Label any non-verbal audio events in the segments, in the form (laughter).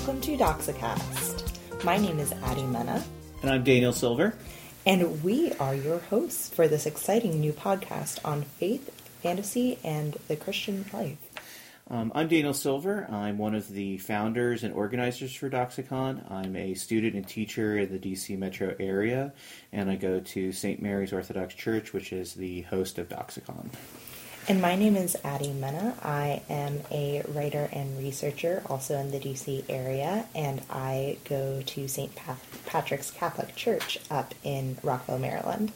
welcome to Doxacast. My name is Addie Mena, And I'm Daniel Silver. and we are your hosts for this exciting new podcast on faith, fantasy, and the Christian life. Um, I'm Daniel Silver. I'm one of the founders and organizers for Doxacon. I'm a student and teacher in the DC metro area, and I go to St. Mary's Orthodox Church, which is the host of Doxacon. And my name is Addie Mena. I am a writer and researcher also in the DC area, and I go to St. Pat- Patrick's Catholic Church up in Rockville, Maryland.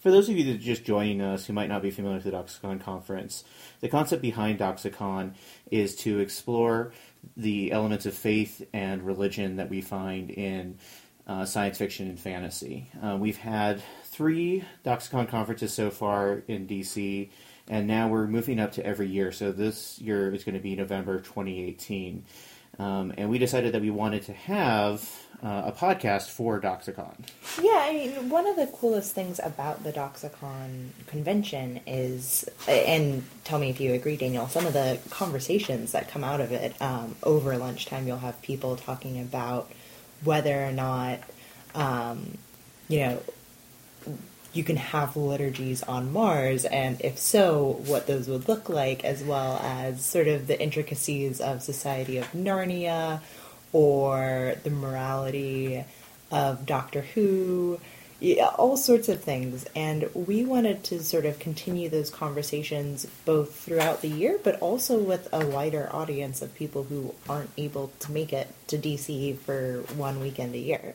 For those of you that are just joining us who might not be familiar with the Doxacon conference, the concept behind Doxacon is to explore the elements of faith and religion that we find in uh, science fiction and fantasy. Uh, we've had three Doxacon conferences so far in DC, and now we're moving up to every year. So this year is going to be November 2018. Um, and we decided that we wanted to have uh, a podcast for Doxacon. Yeah, I mean, one of the coolest things about the Doxacon convention is, and tell me if you agree, Daniel, some of the conversations that come out of it um, over lunchtime, you'll have people talking about whether or not, um, you know, you can have liturgies on Mars, and if so, what those would look like, as well as sort of the intricacies of Society of Narnia or the morality of Doctor Who, yeah, all sorts of things. And we wanted to sort of continue those conversations both throughout the year, but also with a wider audience of people who aren't able to make it to DC for one weekend a year.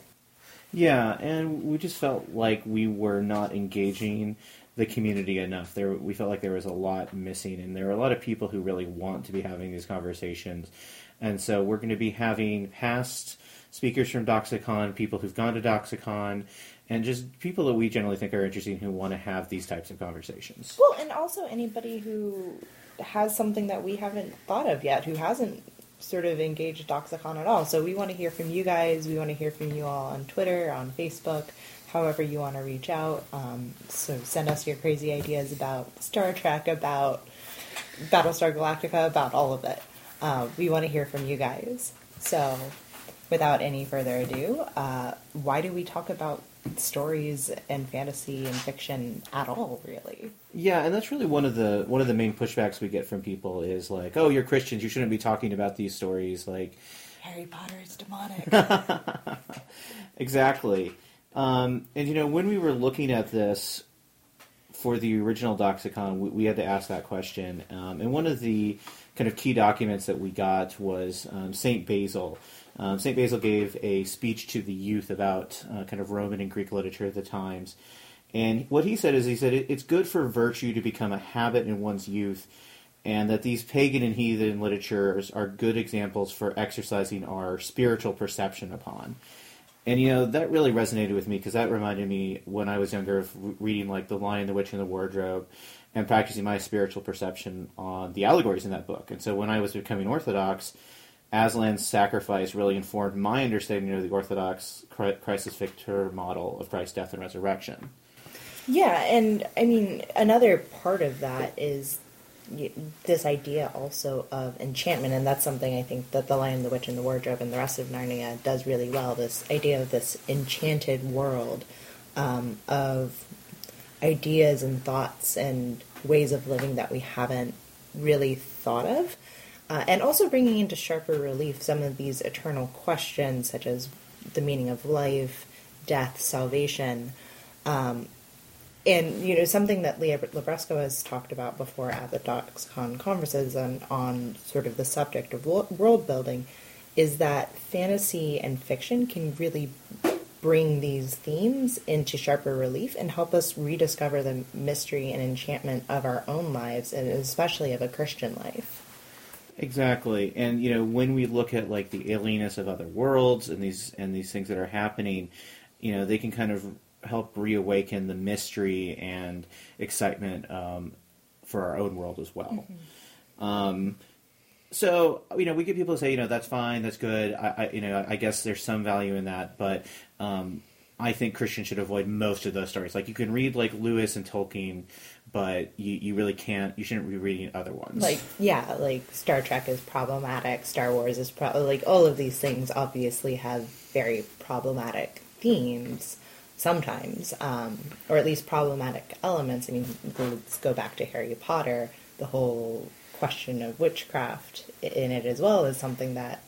Yeah, and we just felt like we were not engaging the community enough. There, we felt like there was a lot missing, and there are a lot of people who really want to be having these conversations. And so we're going to be having past speakers from Doxacon, people who've gone to Doxacon, and just people that we generally think are interesting who want to have these types of conversations. Well, and also anybody who has something that we haven't thought of yet, who hasn't sort of engaged Doxacon at all. So we want to hear from you guys. We want to hear from you all on Twitter, on Facebook, however you want to reach out. Um, so send us your crazy ideas about Star Trek, about Battlestar Galactica, about all of it. Uh, we want to hear from you guys. So without any further ado, uh, why do we talk about stories and fantasy and fiction at all, really? Yeah, and that's really one of the one of the main pushbacks we get from people is like, "Oh, you're Christians. You shouldn't be talking about these stories." Like, Harry Potter is demonic. (laughs) Exactly. Um, and you know, when we were looking at this for the original Doxacon, we, we had to ask that question. Um, and one of the kind of key documents that we got was um, Saint Basil. Um, Saint Basil gave a speech to the youth about uh, kind of Roman and Greek literature at the times. And what he said is, he said, "It- it's good for virtue to become a habit in one's youth, and that these pagan and heathen literatures are good examples for exercising our spiritual perception upon. And you know that really resonated with me because that reminded me when I was younger of reading like The Lion, the Witch, and the Wardrobe, and practicing my spiritual perception on the allegories in that book. And so when I was becoming Orthodox, Aslan's sacrifice really informed my understanding of the Orthodox Chri- Christus Victor model of Christ's death and resurrection. Yeah, and I mean, another part of that is this idea also of enchantment, and that's something I think that The Lion, the Witch, and the Wardrobe and the rest of Narnia does really well. This idea of this enchanted world um, of ideas and thoughts and ways of living that we haven't really thought of. Uh, and also bringing into sharper relief some of these eternal questions, such as the meaning of life, death, salvation. Um, and you know something that Leah Libresco has talked about before at the Doxacon conferences on, on sort of the subject of world building is that fantasy and fiction can really bring these themes into sharper relief and help us rediscover the mystery and enchantment of our own lives and especially of a Christian life. Exactly, and you know when we look at like the alienness of other worlds and these and these things that are happening, you know they can kind of help reawaken the mystery and excitement um, for our own world as well. Um, so you know we get people to say you know that's fine, that's good. I, I you know I guess there's some value in that, but um, I think Christians should avoid most of those stories. Like you can read like Lewis and Tolkien, but you, you really can't. You shouldn't be reading other ones. Like yeah, like Star Trek is problematic. Star Wars is pro- like all of these things obviously have very problematic themes sometimes, um, or at least problematic elements. I mean, let's go back to Harry Potter. The whole question of witchcraft in it as well is something that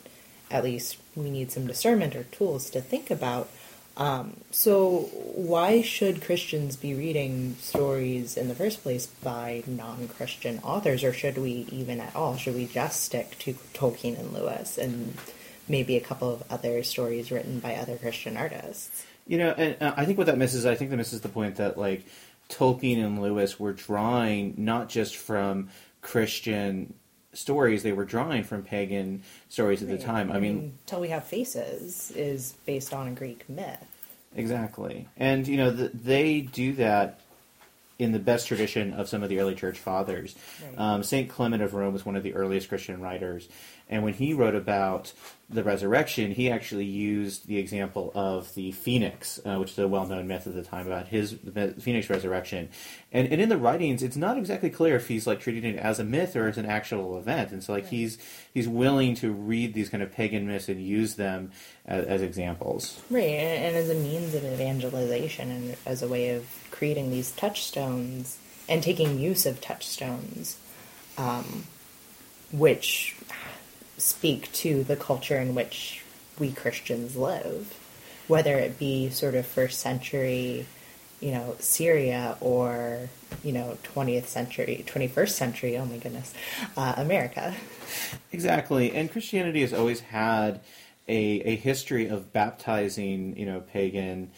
at least we need some discernment or tools to think about. Um, so, why should Christians be reading stories in the first place by non Christian authors, or should we even at all? Should we just stick to Tolkien and Lewis and maybe a couple of other stories written by other Christian artists? You know, and uh, I think what that misses, I think that misses the point that like Tolkien and Lewis were drawing not just from Christian stories, they were drawing from pagan stories at the time. I mean, Till We Have Faces is based on a Greek myth. exactly. And, you know, th they do that in the best tradition of some of the early church fathers. Right. Um, Saint Clement of Rome was one of the earliest Christian writers, and when he wrote about the resurrection, he actually used the example of the phoenix, uh, which is a well-known myth at the time about his the phoenix resurrection. And, and in the writings, it's not exactly clear if he's like treating it as a myth or as an actual event. And so, like Right. he's he's willing to read these kind of pagan myths and use them as, as examples. Right, and, and as a means of evangelization and as a way of creating these touchstones and taking use of touchstones, um, which speak to the culture in which we Christians live, whether it be sort of first century, you know, Syria or, you know, 20th century, 21st century, oh my goodness, uh, America. Exactly, and Christianity has always had a, a history of baptizing, you know, pagan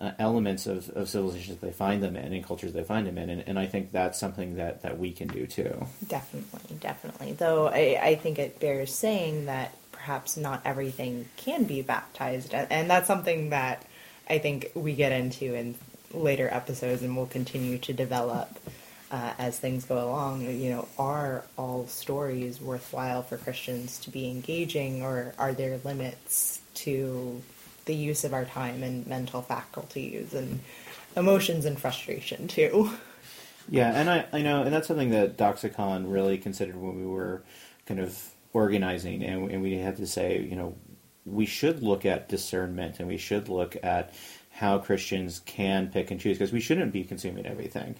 uh, elements of, of civilizations they find them in and cultures they find them in, and, and I think that's something that, that we can do too. Definitely, definitely. Though I, I think it bears saying that perhaps not everything can be baptized, and that's something that I think we get into in later episodes, and will continue to develop uh, as things go along. You know, are all stories worthwhile for Christians to be engaging, or are there limits to the use of our time and mental faculties and emotions and frustration too? Yeah, and I, I know, and that's something that Doxacon really considered when we were kind of organizing, and, and we had to say, you know, we should look at discernment and we should look at how Christians can pick and choose because we shouldn't be consuming everything.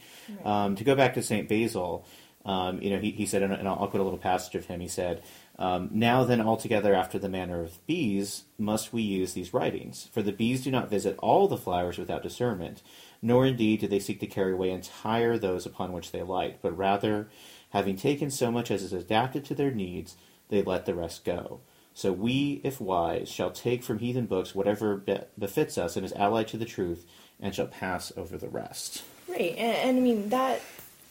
Um, to go back to St. Basil, um, you know, he, he said, and I'll, quote a little passage of him, he said, um, Now then, altogether after the manner of bees, must we use these writings. For the bees do not visit all the flowers without discernment, nor indeed do they seek to carry away entire those upon which they light, but rather, having taken so much as is adapted to their needs, they let the rest go. So we, if wise, shall take from heathen books whatever be- befits us and is allied to the truth, and shall pass over the rest. Right, and, and I mean that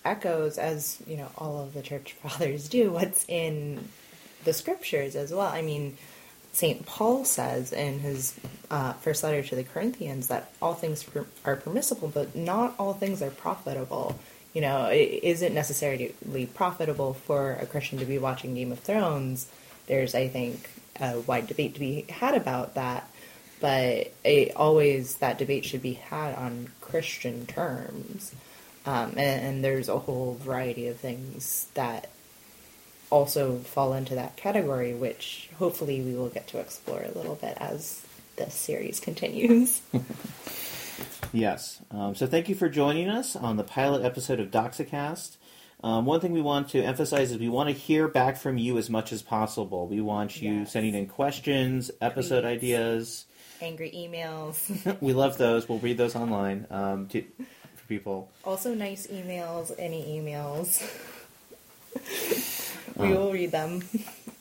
echoes, as you know, all of the church (laughs) fathers do. What's in the scriptures as well. I mean, Saint Paul says in his uh, first letter to the Corinthians that all things per- are permissible, but not all things are profitable. You know, it isn't necessarily profitable for a Christian to be watching Game of Thrones. There's, I think, a wide debate to be had about that but it, always that debate should be had on Christian terms. Um, and, and there's a whole variety of things that also fall into that category, which hopefully we will get to explore a little bit as this series (laughs) continues. Yes. Um, so thank you for joining us on the pilot episode of Doxacast. Um, one thing we want to emphasize is we want to hear back from you as much as possible. We want you Yes. sending in questions, episode Tweets. ideas. Angry emails, (laughs) we love those. We'll read those online um, to, people. also nice emails, any emails. (laughs) we will read them,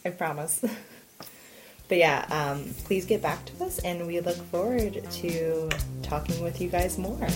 I promise. But yeah, um, please get back to us, and we look forward to talking with you guys more.